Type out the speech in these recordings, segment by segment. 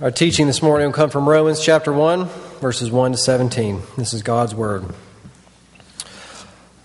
Our teaching this morning will come from Romans chapter 1, verses 1 to 17. This is God's Word.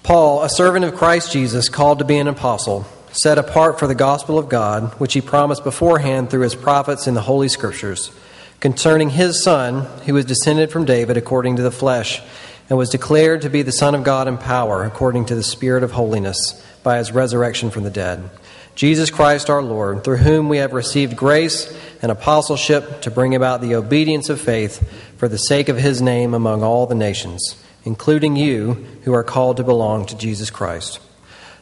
Paul, a servant of Christ Jesus, called to be an apostle, set apart for the gospel of God, which he promised beforehand through his prophets in the Holy Scriptures, concerning his Son, who was descended from David according to the flesh, and was declared to be the Son of God in power, according to the Spirit of holiness, by his resurrection from the dead Jesus Christ our Lord, through whom we have received grace and apostleship to bring about the obedience of faith for the sake of his name among all the nations, including you who are called to belong to Jesus Christ.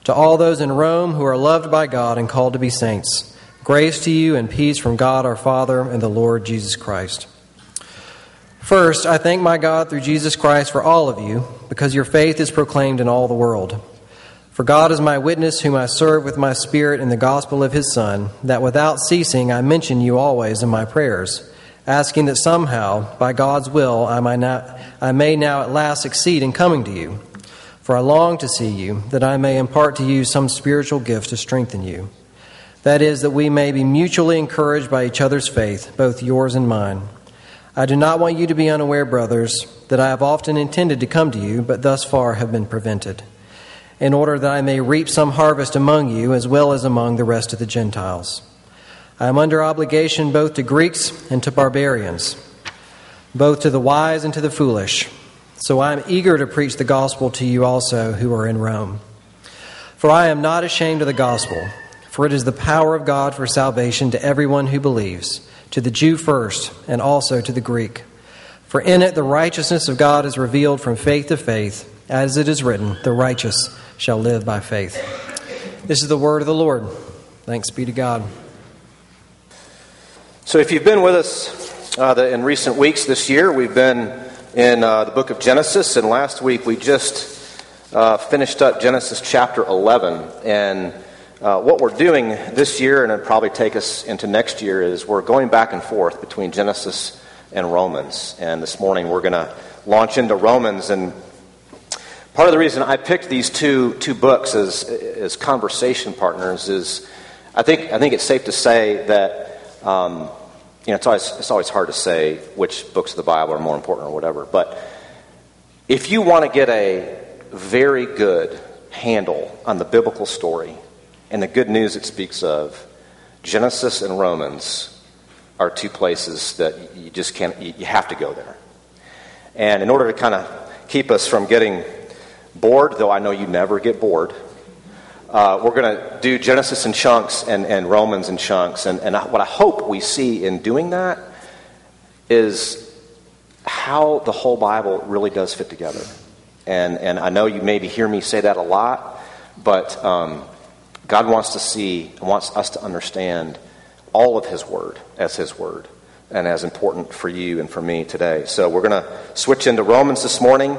To all those in Rome who are loved by God and called to be saints, grace to you and peace from God our Father and the Lord Jesus Christ. First, I thank my God through Jesus Christ for all of you, because your faith is proclaimed in all the world. For God is my witness, whom I serve with my spirit in the gospel of his Son, that without ceasing I mention you always in my prayers, asking that somehow, by God's will, I may, now, I may now at last succeed in coming to you. For I long to see you, that I may impart to you some spiritual gift to strengthen you. That is, that we may be mutually encouraged by each other's faith, both yours and mine. I do not want you to be unaware, brothers, that I have often intended to come to you, but thus far have been prevented in order that I may reap some harvest among you as well as among the rest of the Gentiles. I am under obligation both to Greeks and to barbarians, both to the wise and to the foolish. So I am eager to preach the gospel to you also who are in Rome. For I am not ashamed of the gospel, for it is the power of God for salvation to everyone who believes, to the Jew first, and also to the Greek. For in it the righteousness of God is revealed from faith to faith, as it is written, the righteous shall live by faith. This is the word of the Lord. Thanks be to God. So, if you've been with us uh, the, in recent weeks this year, we've been in uh, the book of Genesis, and last week we just uh, finished up Genesis chapter 11. And uh, what we're doing this year, and it'll probably take us into next year, is we're going back and forth between Genesis and Romans. And this morning we're going to launch into Romans and Part of the reason I picked these two, two books as, as conversation partners is I think, I think it's safe to say that um, you know, it's always, it's always hard to say which books of the Bible are more important or whatever. But if you want to get a very good handle on the biblical story and the good news it speaks of, Genesis and Romans are two places that you just can't, you have to go there. And in order to kind of keep us from getting bored, though I know you never get bored. Uh, we're going to do Genesis in chunks and, and Romans in chunks. And, and what I hope we see in doing that is how the whole Bible really does fit together. And, and I know you maybe hear me say that a lot, but um, God wants to see, and wants us to understand all of His Word as His Word and as important for you and for me today. So we're going to switch into Romans this morning.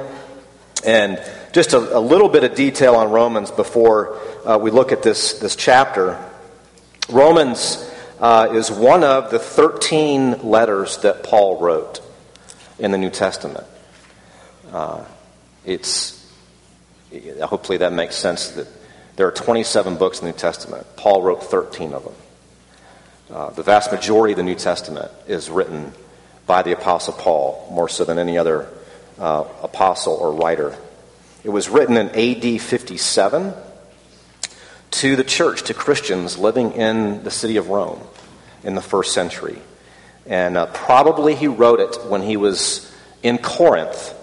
And just a, a little bit of detail on Romans before uh, we look at this, this chapter. Romans uh, is one of the 13 letters that Paul wrote in the New Testament. Uh, it's hopefully that makes sense that there are 27 books in the New Testament. Paul wrote 13 of them. Uh, the vast majority of the New Testament is written by the Apostle Paul, more so than any other uh, apostle or writer. It was written in AD 57 to the church, to Christians living in the city of Rome in the first century. And uh, probably he wrote it when he was in Corinth,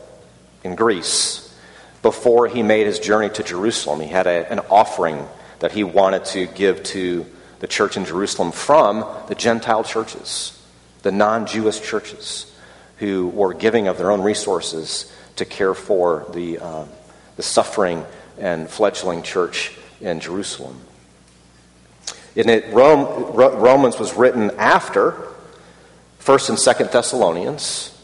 in Greece, before he made his journey to Jerusalem. He had a, an offering that he wanted to give to the church in Jerusalem from the Gentile churches, the non Jewish churches who were giving of their own resources to care for the, uh, the suffering and fledgling church in Jerusalem. In it, Rome, Romans was written after 1st and 2nd Thessalonians,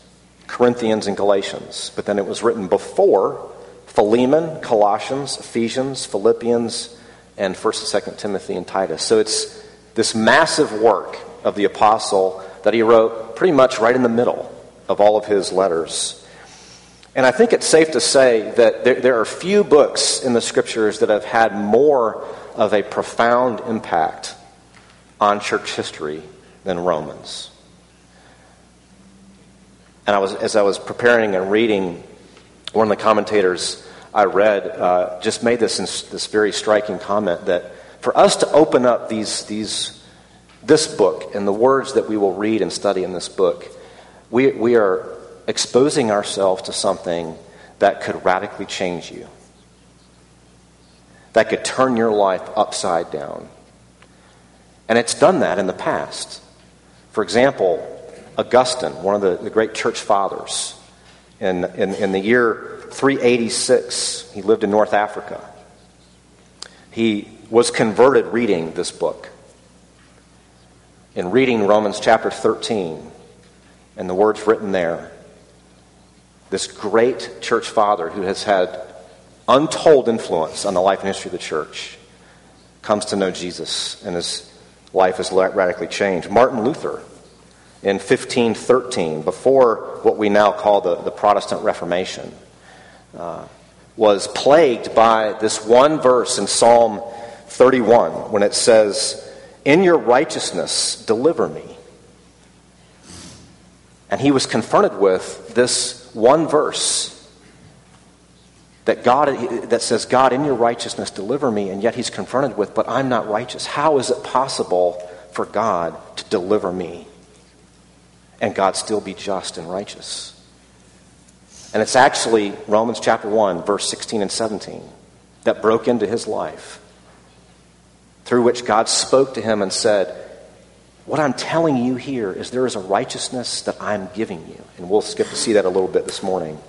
Corinthians, and Galatians, but then it was written before Philemon, Colossians, Ephesians, Philippians, and 1st and 2nd Timothy and Titus. So it's this massive work of the apostle that he wrote pretty much right in the middle of all of his letters. And I think it's safe to say that there, there, are few books in the scriptures that have had more of a profound impact on church history than Romans. And I was, as I was preparing and reading, one of the commentators I read uh, just made this, this very striking comment that for us to open up these, these, this book and the words that we will read and study in this book, we, we are exposing ourselves to something that could radically change you, that could turn your life upside down. And it's done that in the past. For example, Augustine, one of the, the great church fathers, in, in, in the year 386, he lived in North Africa. He was converted reading this book. In reading Romans chapter 13 and the words written there, this great church father who has had untold influence on the life and history of the church comes to know Jesus and his life is radically changed. Martin Luther in 1513, before what we now call the, the Protestant Reformation, uh, was plagued by this one verse in Psalm 31 when it says, In your righteousness, deliver me. And he was confronted with this one verse that God that says, God, in your righteousness, deliver me, and yet he's confronted with, but I'm not righteous. How is it possible for God to deliver me and God still be just and righteous? And it's actually Romans chapter 1, verse 16 and 17 that broke into his life, through which God spoke to him and said, What I'm telling you here is there is a righteousness that I'm giving you. And we'll skip to see that a little bit this morning.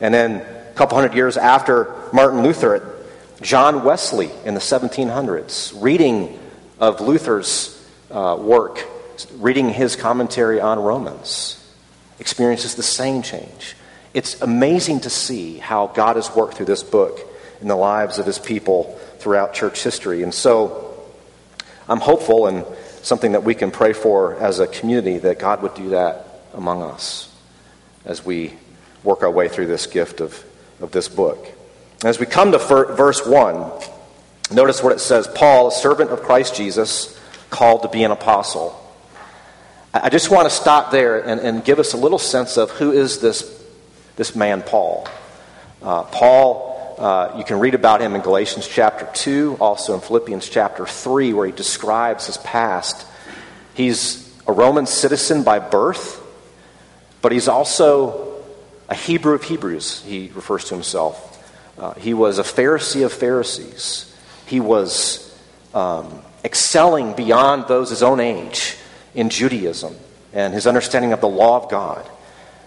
And then a couple hundred years after Martin Luther, John Wesley in the 1700s, reading of Luther's uh, work, reading his commentary on Romans, experiences the same change. It's amazing to see how God has worked through this book in the lives of his people throughout church history. And so I'm hopeful and something that we can pray for as a community that God would do that among us as we work our way through this gift of of this book. As we come to verse 1, notice what it says Paul, a servant of Christ Jesus, called to be an apostle. I just want to stop there and, and give us a little sense of who is this, this man, Paul. Uh, Paul, uh, you can read about him in Galatians chapter 2, also in Philippians chapter 3, where he describes his past. He's a Roman citizen by birth, but he's also a Hebrew of Hebrews, he refers to himself. Uh, he was a Pharisee of Pharisees. He was um, excelling beyond those his own age in Judaism and his understanding of the law of God.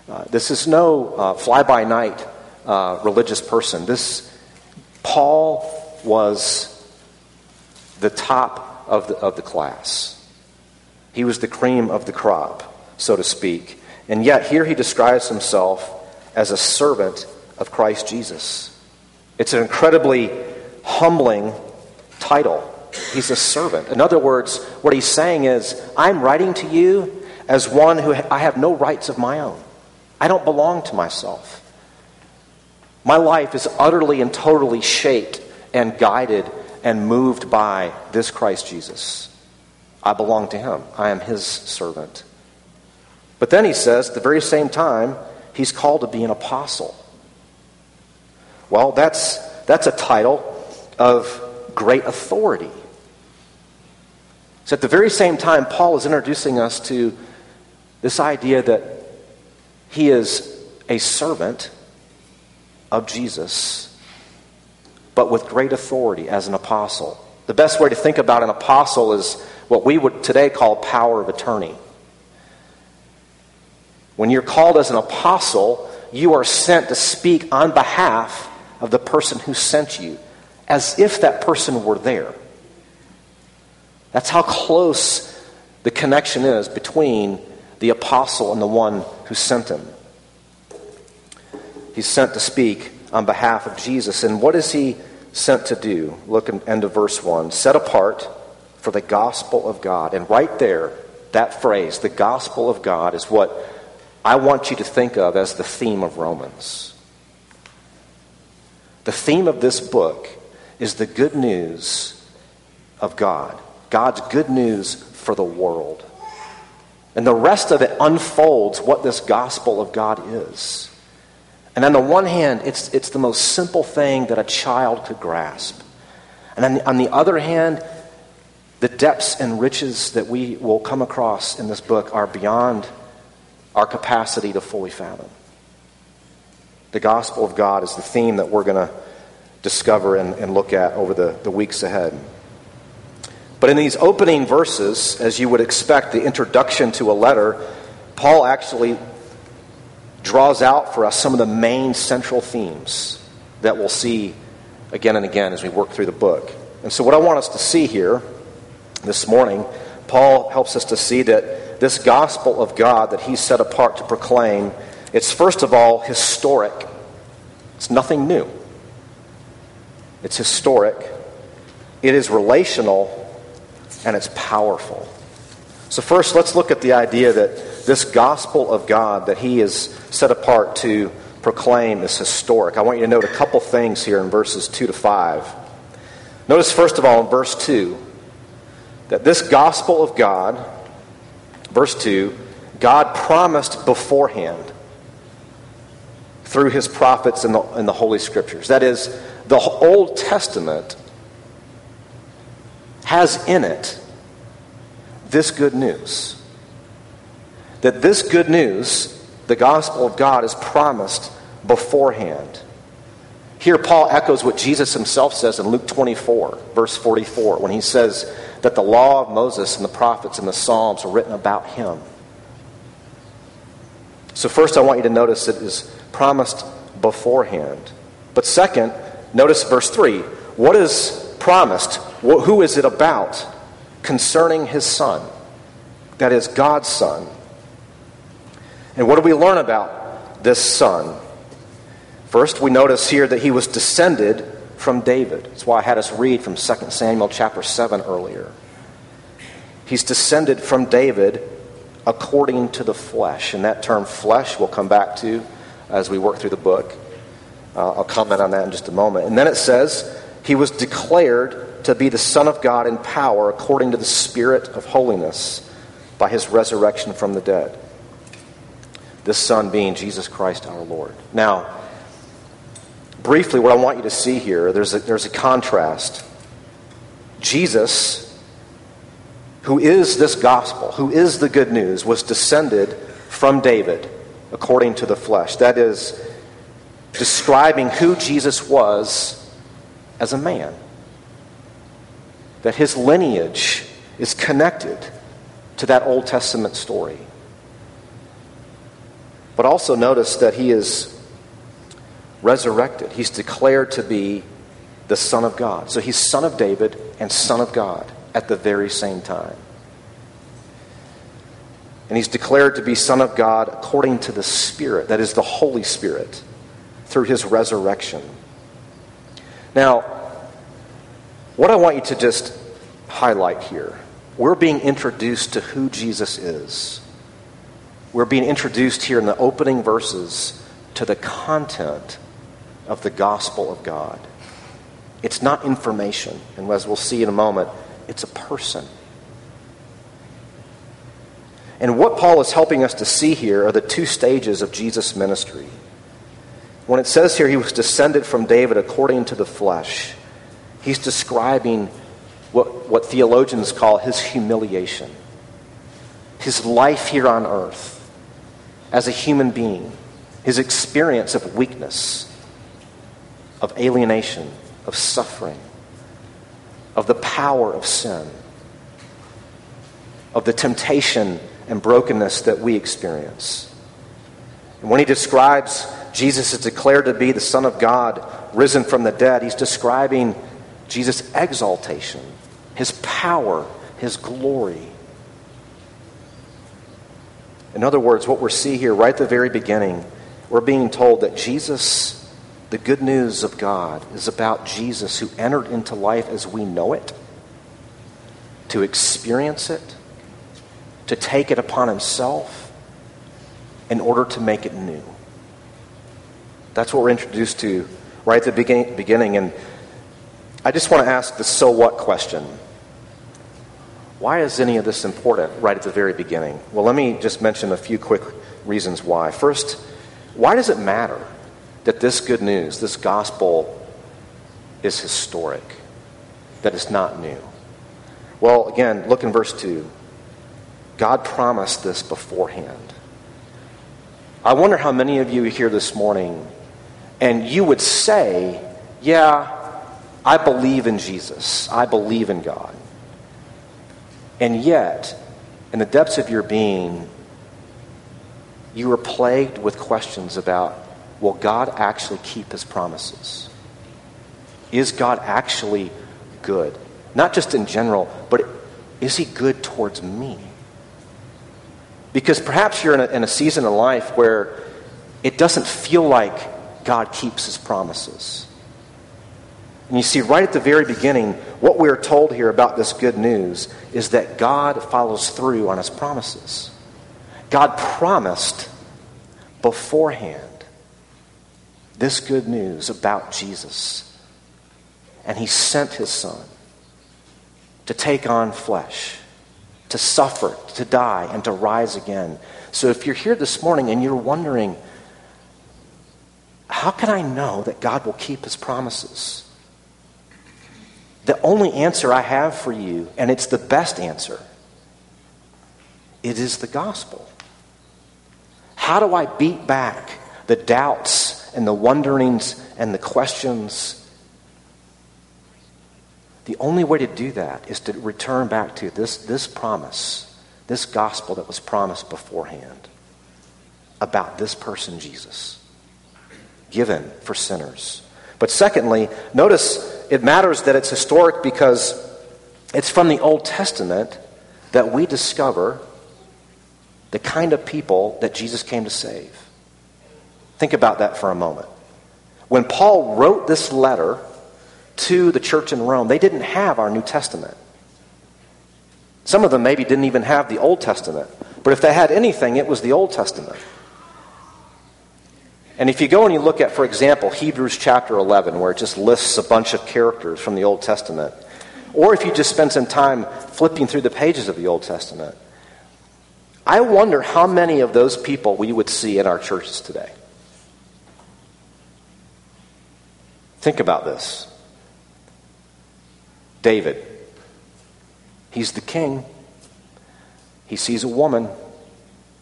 Uh, this is no uh, fly by night uh, religious person. This Paul was the top of the, of the class. He was the cream of the crop, so to speak. And yet, here he describes himself as a servant of Christ Jesus. It's an incredibly humbling title. He's a servant. In other words, what he's saying is, I'm writing to you as one who I have no rights of my own. I don't belong to myself. My life is utterly and totally shaped and guided and moved by this Christ Jesus. I belong to him. I am his servant. But then he says, at the very same time, he's called to be an apostle. Well, that's, that's a title of great authority. So at the very same time, Paul is introducing us to this idea that he is a servant of Jesus, but with great authority as an apostle. The best way to think about an apostle is what we would today call power of attorney. When you're called as an apostle, you are sent to speak on behalf of the person who sent you, as if that person were there. That's how close the connection is between the apostle and the one who sent him. He's sent to speak on behalf of Jesus. And what is he sent to do? Look at end of verse 1. Set apart for the gospel of God. And right there, that phrase, the gospel of God, is what I want you to think of as the theme of Romans. The theme of this book is the good news of God, God's good news for the world. And the rest of it unfolds what this gospel of God is. And on the one hand, it's, it's the most simple thing that a child could grasp. And on the, on the other hand, the depths and riches that we will come across in this book are beyond our capacity to fully fathom. The gospel of God is the theme that we're going to discover and, and look at over the, the weeks ahead. But in these opening verses, as you would expect, the introduction to a letter, Paul actually draws out for us some of the main central themes that we'll see again and again as we work through the book. And so, what I want us to see here this morning, Paul helps us to see that this gospel of God that he's set apart to proclaim, it's first of all historic. It's nothing new. It's historic. It is relational and it's powerful. So, first, let's look at the idea that this gospel of God that He is set apart to proclaim is historic. I want you to note a couple things here in verses 2 to 5. Notice, first of all, in verse 2, that this gospel of God, verse 2, God promised beforehand through his prophets in the, in the Holy Scriptures. That is, the Old Testament has in it this good news. That this good news, the gospel of God, is promised beforehand. Here, Paul echoes what Jesus himself says in Luke 24, verse 44, when he says that the law of Moses and the prophets and the Psalms are written about him. So, first, I want you to notice it is promised beforehand. But second, notice verse 3. What is promised. Who is it about? Concerning his son. That is God's son. And what do we learn about this son? First, we notice here that he was descended from David. That's why I had us read from 2 Samuel chapter 7 earlier. He's descended from David according to the flesh. And that term flesh we'll come back to as we work through the book. Uh, I'll comment on that in just a moment. And then it says, he was declared to be the Son of God in power according to the Spirit of holiness by his resurrection from the dead. This Son being Jesus Christ our Lord. Now, briefly, what I want you to see here, there's a, there's a contrast. Jesus, who is this gospel, who is the good news, was descended from David according to the flesh. That is, describing who Jesus was as a man. That his lineage is connected to that Old Testament story. But also notice that he is resurrected. He's declared to be the Son of God. So he's Son of David and Son of God at the very same time. And he's declared to be Son of God according to the Spirit, that is, the Holy Spirit, through his resurrection. Now, what I want you to just highlight here, we're being introduced to who Jesus is. We're being introduced here in the opening verses to the content of the gospel of God. It's not information, and as we'll see in a moment, it's a person. And what Paul is helping us to see here are the two stages of Jesus' ministry. When it says here he was descended from David according to the flesh, he's describing what, what theologians call his humiliation, his life here on earth as a human being, his experience of weakness, of alienation, of suffering, of the power of sin, of the temptation and brokenness that we experience. And when he describes Jesus is declared to be the Son of God, risen from the dead. He's describing Jesus' exaltation, his power, his glory. In other words, what we're seeing here right at the very beginning, we're being told that Jesus, the good news of God, is about Jesus who entered into life as we know it, to experience it, to take it upon himself in order to make it new. That's what we're introduced to right at the beginning. And I just want to ask the so what question. Why is any of this important right at the very beginning? Well, let me just mention a few quick reasons why. First, why does it matter that this good news, this gospel, is historic, that it's not new? Well, again, look in verse 2. God promised this beforehand. I wonder how many of you here this morning, and you would say, Yeah, I believe in Jesus, I believe in God. And yet, in the depths of your being, you are plagued with questions about will God actually keep his promises? Is God actually good? Not just in general, but is he good towards me? Because perhaps you're in a, in a season of life where it doesn't feel like God keeps his promises. And you see, right at the very beginning, what we are told here about this good news is that God follows through on his promises. God promised beforehand this good news about Jesus. And he sent his son to take on flesh, to suffer, to die, and to rise again. So if you're here this morning and you're wondering, how can I know that God will keep his promises? The only answer I have for you, and it's the best answer, it is the gospel. How do I beat back the doubts and the wonderings and the questions? The only way to do that is to return back to this, this promise, this gospel that was promised beforehand about this person, Jesus, given for sinners. But secondly, notice it matters that it's historic because it's from the Old Testament that we discover the kind of people that Jesus came to save. Think about that for a moment. When Paul wrote this letter to the church in Rome, they didn't have our New Testament. Some of them maybe didn't even have the Old Testament. But if they had anything, it was the Old Testament. And if you go and you look at, for example, Hebrews chapter 11, where it just lists a bunch of characters from the Old Testament, or if you just spend some time flipping through the pages of the Old Testament, I wonder how many of those people we would see in our churches today. Think about this. David, he's the king. He sees a woman.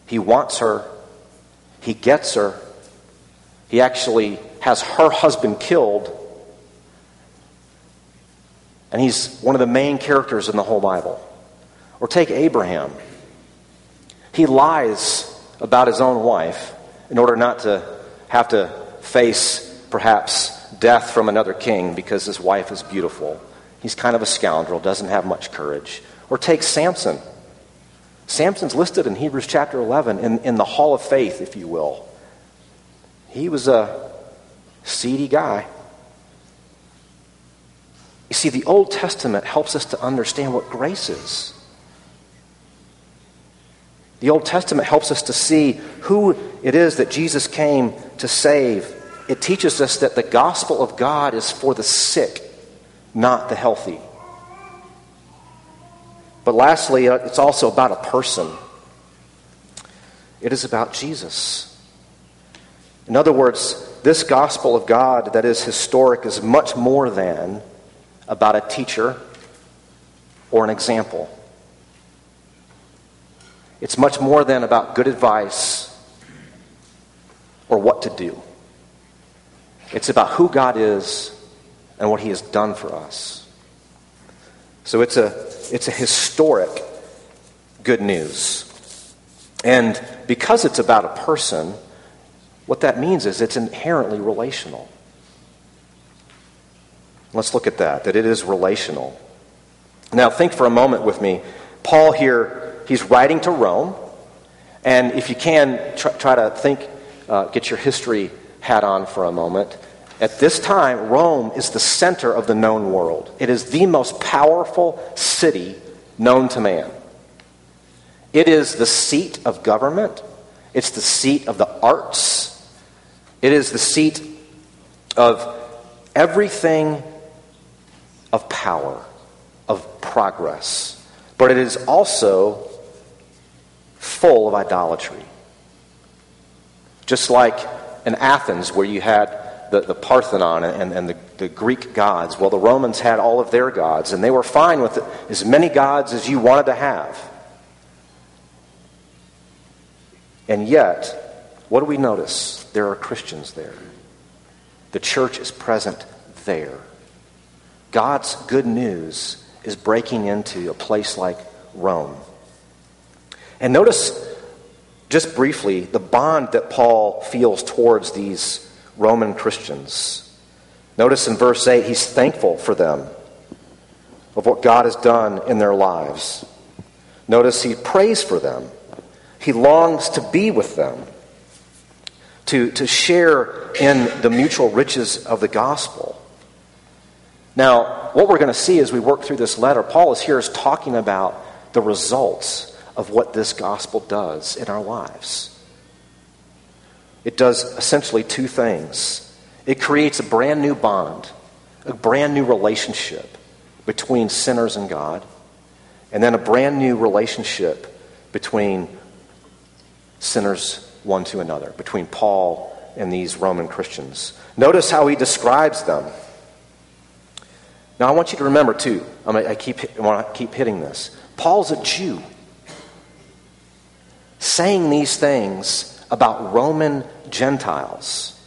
He wants her. He gets her. He actually has her husband killed. And he's one of the main characters in the whole Bible. Or take Abraham. He lies about his own wife in order not to have to face perhaps death from another king because his wife is beautiful. He's kind of a scoundrel, doesn't have much courage. Or take Samson. Samson's listed in Hebrews chapter 11 in, in the hall of faith, if you will. He was a seedy guy. You see, the Old Testament helps us to understand what grace is. The Old Testament helps us to see who it is that Jesus came to save. It teaches us that the gospel of God is for the sick, not the healthy. But lastly, uh, it's also about a person. It is about Jesus. In other words, this gospel of God that is historic is much more than about a teacher or an example. It's much more than about good advice or what to do. It's about who God is and what He has done for us. So it's a, it's a historic good news. And because it's about a person, what that means is it's inherently relational. Let's look at that, that it is relational. Now, think for a moment with me. Paul here, he's writing to Rome. And if you can, try, try to think, uh, get your history hat on for a moment. At this time, Rome is the center of the known world. It is the most powerful city known to man. It is the seat of government, it's the seat of the arts, it is the seat of everything of power, of progress. but it is also full of idolatry. Just like in Athens, where you had the, the Parthenon and, and the, the Greek gods, well, the Romans had all of their gods, and they were fine with as many gods as you wanted to have. And yet, what do we notice? There are Christians there. The church is present there. God's good news is breaking into a place like Rome. And notice, just briefly, the bond that Paul feels towards these Roman Christians. Notice in verse 8, he's thankful for them of what God has done in their lives. Notice he prays for them. He longs to be with them, to, to share in the mutual riches of the gospel. Now, what we're going to see as we work through this letter, Paul is here is talking about the results of what this gospel does in our lives. It does essentially two things it creates a brand new bond, a brand new relationship between sinners and God, and then a brand new relationship between sinners one to another, between Paul and these Roman Christians. Notice how he describes them. Now, I want you to remember, too, I, keep, I want to keep hitting this. Paul's a Jew. Saying these things about Roman Gentiles.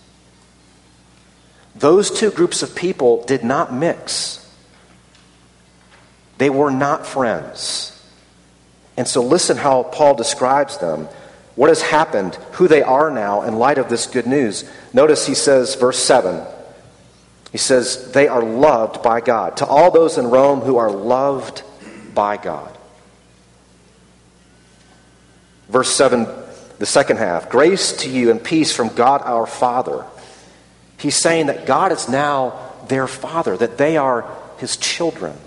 Those two groups of people did not mix. They were not friends. And so, listen how Paul describes them what has happened, who they are now in light of this good news. Notice he says, verse 7, he says, They are loved by God. To all those in Rome who are loved by God. Verse 7, the second half Grace to you and peace from God our Father. He's saying that God is now their Father, that they are His children.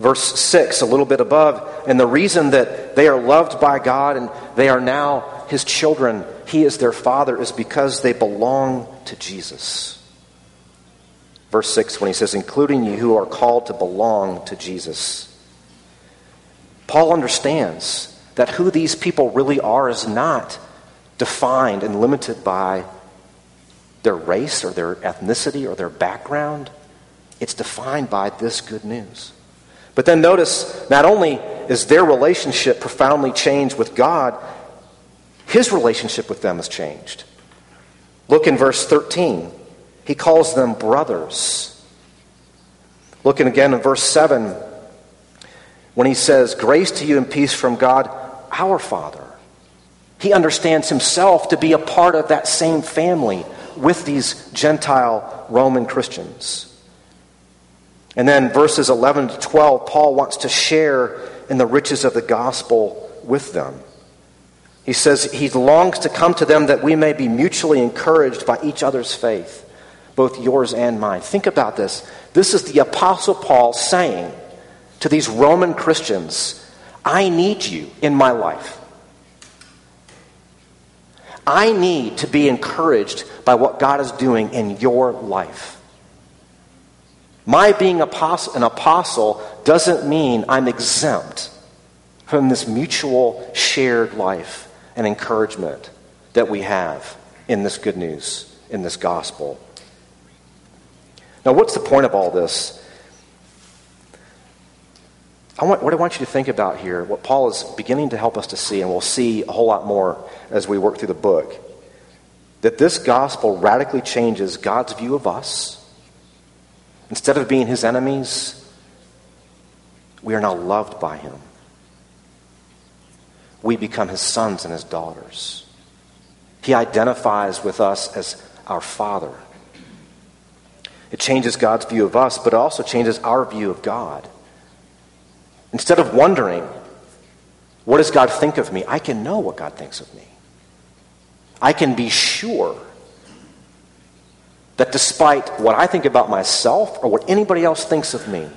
Verse 6, a little bit above, and the reason that they are loved by God and they are now His children, He is their Father, is because they belong to Jesus. Verse 6, when he says, including you who are called to belong to Jesus. Paul understands that who these people really are is not defined and limited by their race or their ethnicity or their background. It's defined by this good news. But then notice, not only is their relationship profoundly changed with God, his relationship with them has changed. Look in verse 13. He calls them brothers. Looking again in verse 7, when he says, Grace to you and peace from God, our Father. He understands himself to be a part of that same family with these Gentile Roman Christians. And then verses 11 to 12, Paul wants to share in the riches of the gospel with them. He says he longs to come to them that we may be mutually encouraged by each other's faith, both yours and mine. Think about this. This is the Apostle Paul saying to these Roman Christians, I need you in my life. I need to be encouraged by what God is doing in your life. My being an apostle doesn't mean I'm exempt from this mutual shared life and encouragement that we have in this good news, in this gospel. Now, what's the point of all this? I want, what I want you to think about here, what Paul is beginning to help us to see, and we'll see a whole lot more as we work through the book, that this gospel radically changes God's view of us Instead of being his enemies, we are now loved by him. We become his sons and his daughters. He identifies with us as our father. It changes God's view of us, but it also changes our view of God. Instead of wondering, what does God think of me? I can know what God thinks of me. I can be sure that despite what I think about myself or what anybody else thinks of me,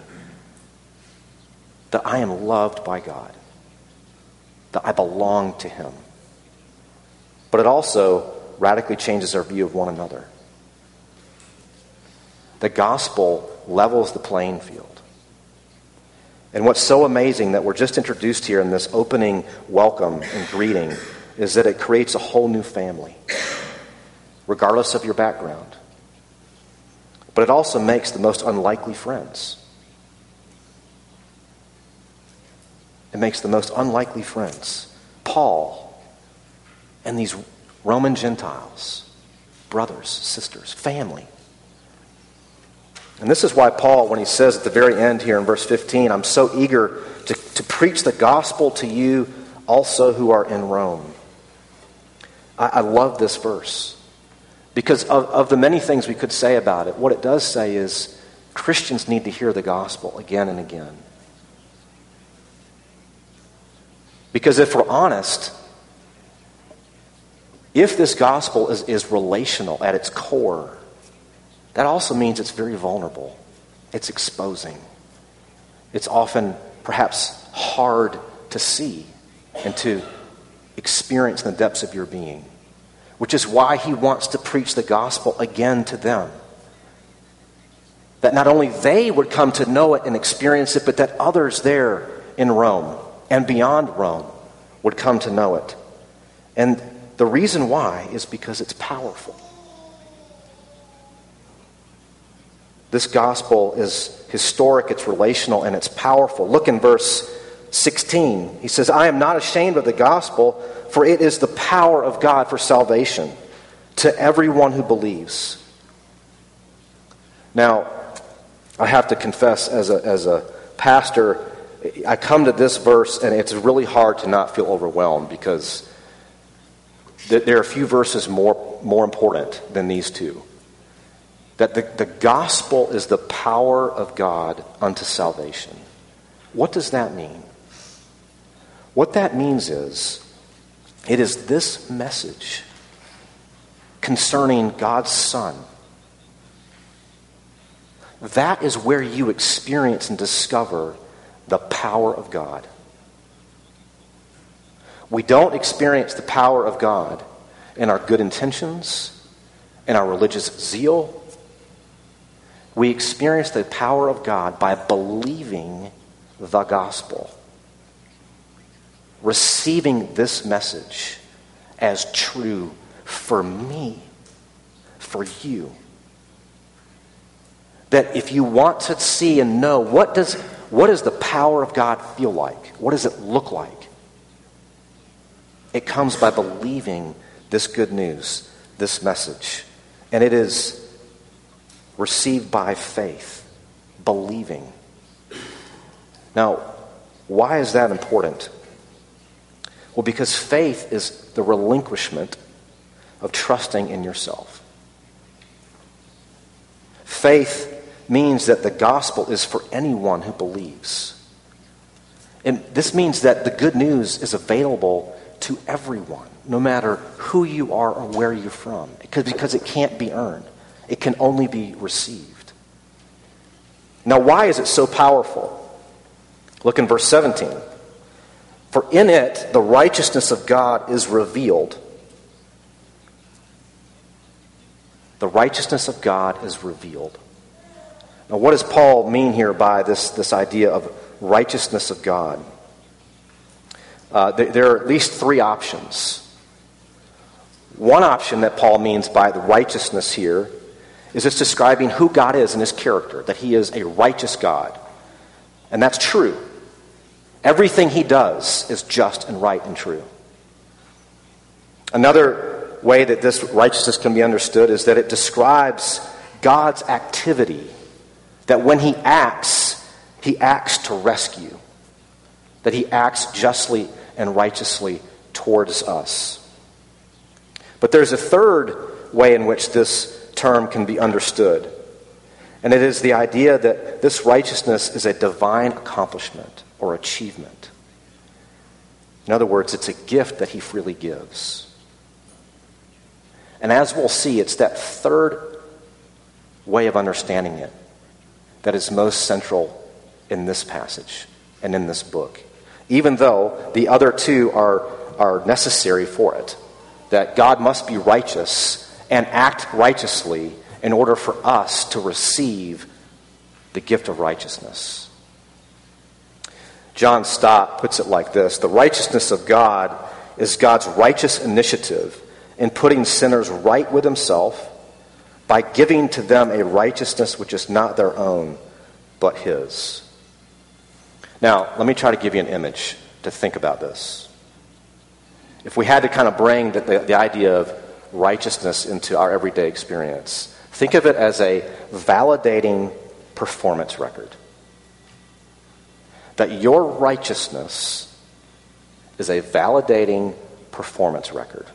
that I am loved by God, that I belong to Him. But it also radically changes our view of one another. The gospel levels the playing field. And what's so amazing that we're just introduced here in this opening welcome and greeting is that it creates a whole new family, regardless of your background. But it also makes the most unlikely friends. It makes the most unlikely friends. Paul and these Roman Gentiles, brothers, sisters, family. And this is why Paul, when he says at the very end here in verse 15, I'm so eager to, to preach the gospel to you also who are in Rome. I, I love this verse because of, of the many things we could say about it. What it does say is Christians need to hear the gospel again and again. Because if we're honest, if this gospel is, is relational at its core, that also means it's very vulnerable. It's exposing. It's often perhaps hard to see and to experience in the depths of your being, which is why he wants to preach the gospel again to them. That not only they would come to know it and experience it, but that others there in Rome and beyond Rome would come to know it. And the reason why is because it's powerful. This gospel is historic, it's relational, and it's powerful. Look in verse 16. He says, I am not ashamed of the gospel, for it is the power of God for salvation to everyone who believes. Now, I have to confess, as a, as a pastor, I come to this verse and it's really hard to not feel overwhelmed because there are a few verses more, more important than these two. That the, the gospel is the power of God unto salvation. What does that mean? What that means is it is this message concerning God's Son. That is where you experience and discover the power of God. We don't experience the power of God in our good intentions, in our religious zeal. We experience the power of God by believing the gospel, receiving this message as true for me, for you. That if you want to see and know what does, what does the power of God feel like? What does it look like? It comes by believing this good news, this message. And it is received by faith, believing. Now, why is that important? Well, because faith is the relinquishment of trusting in yourself. Faith means that the gospel is for anyone who believes. And this means that the good news is available to everyone, no matter who you are or where you're from, because, it can't be earned. It can only be received. Now, why is it so powerful? Look in verse 17. For in it the righteousness of God is revealed. The righteousness of God is revealed. Now, what does Paul mean here by this, this idea of righteousness of God? Uh, there are at least three options. One option that Paul means by the righteousness here is it's describing who God is and his character, that he is a righteous God. And that's true. Everything he does is just and right and true. Another way that this righteousness can be understood is that it describes God's activity, that when he acts, he acts to rescue, that he acts justly and righteously towards us. But there's a third way in which this term can be understood, and it is the idea that this righteousness is a divine accomplishment or achievement. In other words, it's a gift that he freely gives. And as we'll see, it's that third way of understanding it that is most central in this passage and in this book even though the other two are, are necessary for it. That God must be righteous and act righteously in order for us to receive the gift of righteousness. John Stott puts it like this The righteousness of God is God's righteous initiative in putting sinners right with himself by giving to them a righteousness which is not their own, but his. Now, let me try to give you an image to think about this. If we had to kind of bring the, the, the idea of righteousness into our everyday experience, think of it as a validating performance record. That your righteousness is a validating performance record.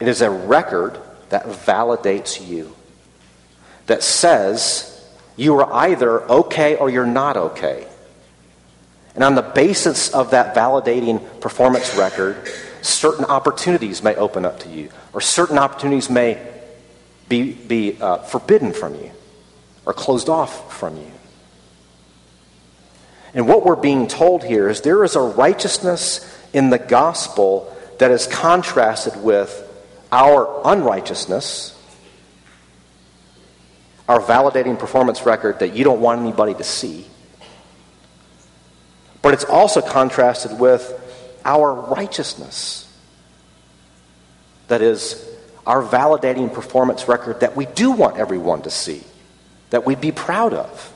It is a record that validates you, that says you are either okay or you're not okay. And on the basis of that validating performance record, certain opportunities may open up to you, or certain opportunities may be, be uh, forbidden from you, or closed off from you. And what we're being told here is there is a righteousness in the gospel that is contrasted with our unrighteousness, our validating performance record that you don't want anybody to see. But it's also contrasted with our righteousness. That is, our validating performance record that we do want everyone to see, that we'd be proud of.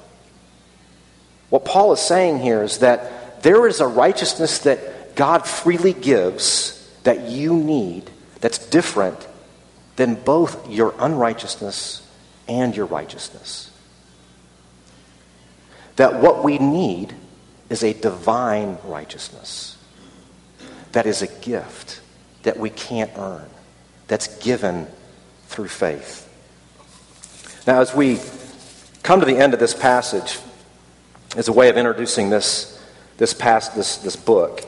What Paul is saying here is that there is a righteousness that God freely gives that you need that's different than both your unrighteousness and your righteousness. That what we need is a divine righteousness that is a gift that we can't earn, that's given through faith. Now, as we come to the end of this passage, as a way of introducing this, this, past, this, this book,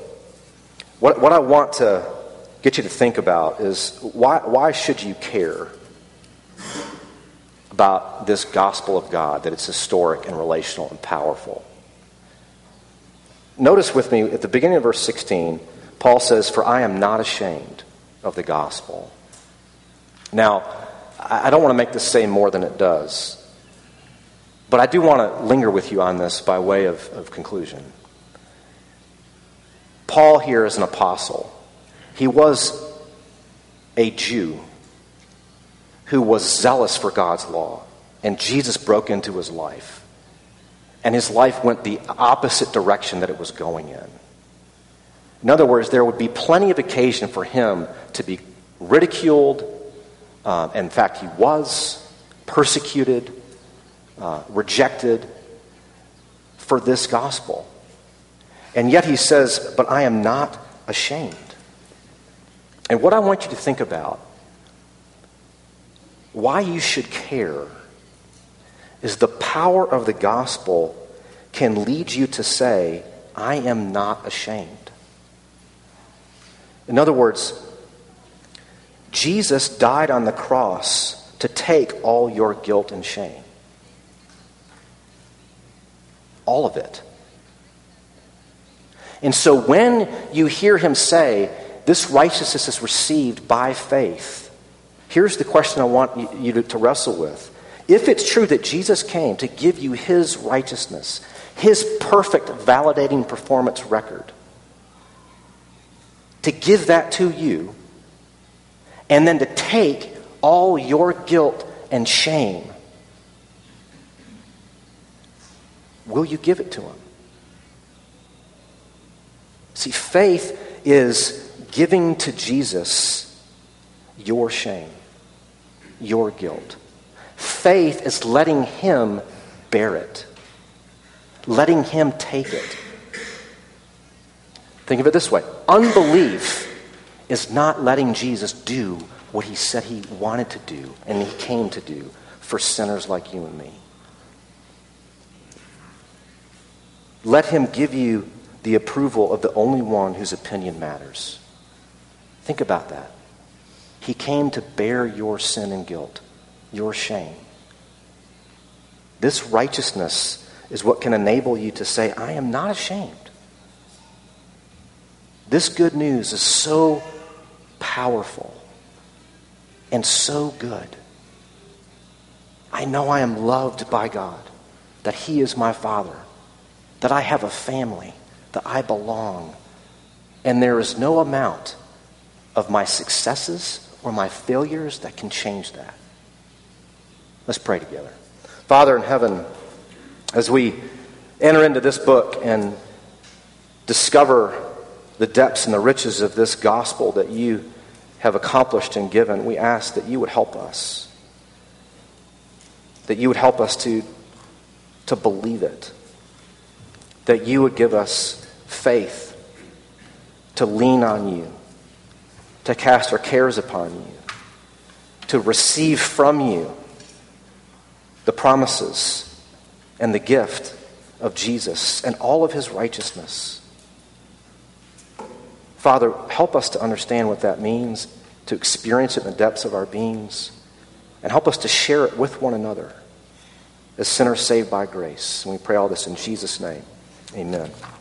what, what I want to get you to think about is why, why should you care about this gospel of God, that it's historic and relational and powerful? Notice with me at the beginning of verse 16, Paul says, For I am not ashamed of the gospel. Now, I don't want to make this say more than it does, but I do want to linger with you on this by way of, of conclusion. Paul here is an apostle. He was a Jew who was zealous for God's law, and Jesus broke into his life. And his life went the opposite direction that it was going in. In other words, there would be plenty of occasion for him to be ridiculed. Uh, in fact, he was persecuted, uh, rejected for this gospel. And yet he says, But I am not ashamed. And what I want you to think about, why you should care, is the power of the gospel can lead you to say, I am not ashamed. In other words, Jesus died on the cross to take all your guilt and shame. All of it. And so when you hear him say, this righteousness is received by faith. Here's the question I want you to, wrestle with. If it's true that Jesus came to give you his righteousness, his perfect validating performance record, to give that to you, and then to take all your guilt and shame, will you give it to him? See, faith is giving to Jesus your shame, your guilt. Faith is letting Him bear it, letting Him take it. Think of it this way unbelief is not letting Jesus do what He said He wanted to do and He came to do for sinners like you and me. Let Him give you the approval of the only one whose opinion matters. Think about that. He came to bear your sin and guilt, your shame. This righteousness is what can enable you to say, I am not ashamed. This good news is so powerful and so good. I know I am loved by God, that He is my Father, that I have a family, that I belong. And there is no amount of my successes or my failures that can change that. Let's pray together. Father in heaven, as we enter into this book and discover the depths and the riches of this gospel that you have accomplished and given, we ask that you would help us. That you would help us to, to believe it. That you would give us faith to lean on you, to cast our cares upon you, to receive from you the promises and the gift of Jesus and all of his righteousness. Father, help us to understand what that means, to experience it in the depths of our beings, and help us to share it with one another as sinners saved by grace. And we pray all this in Jesus' name. Amen.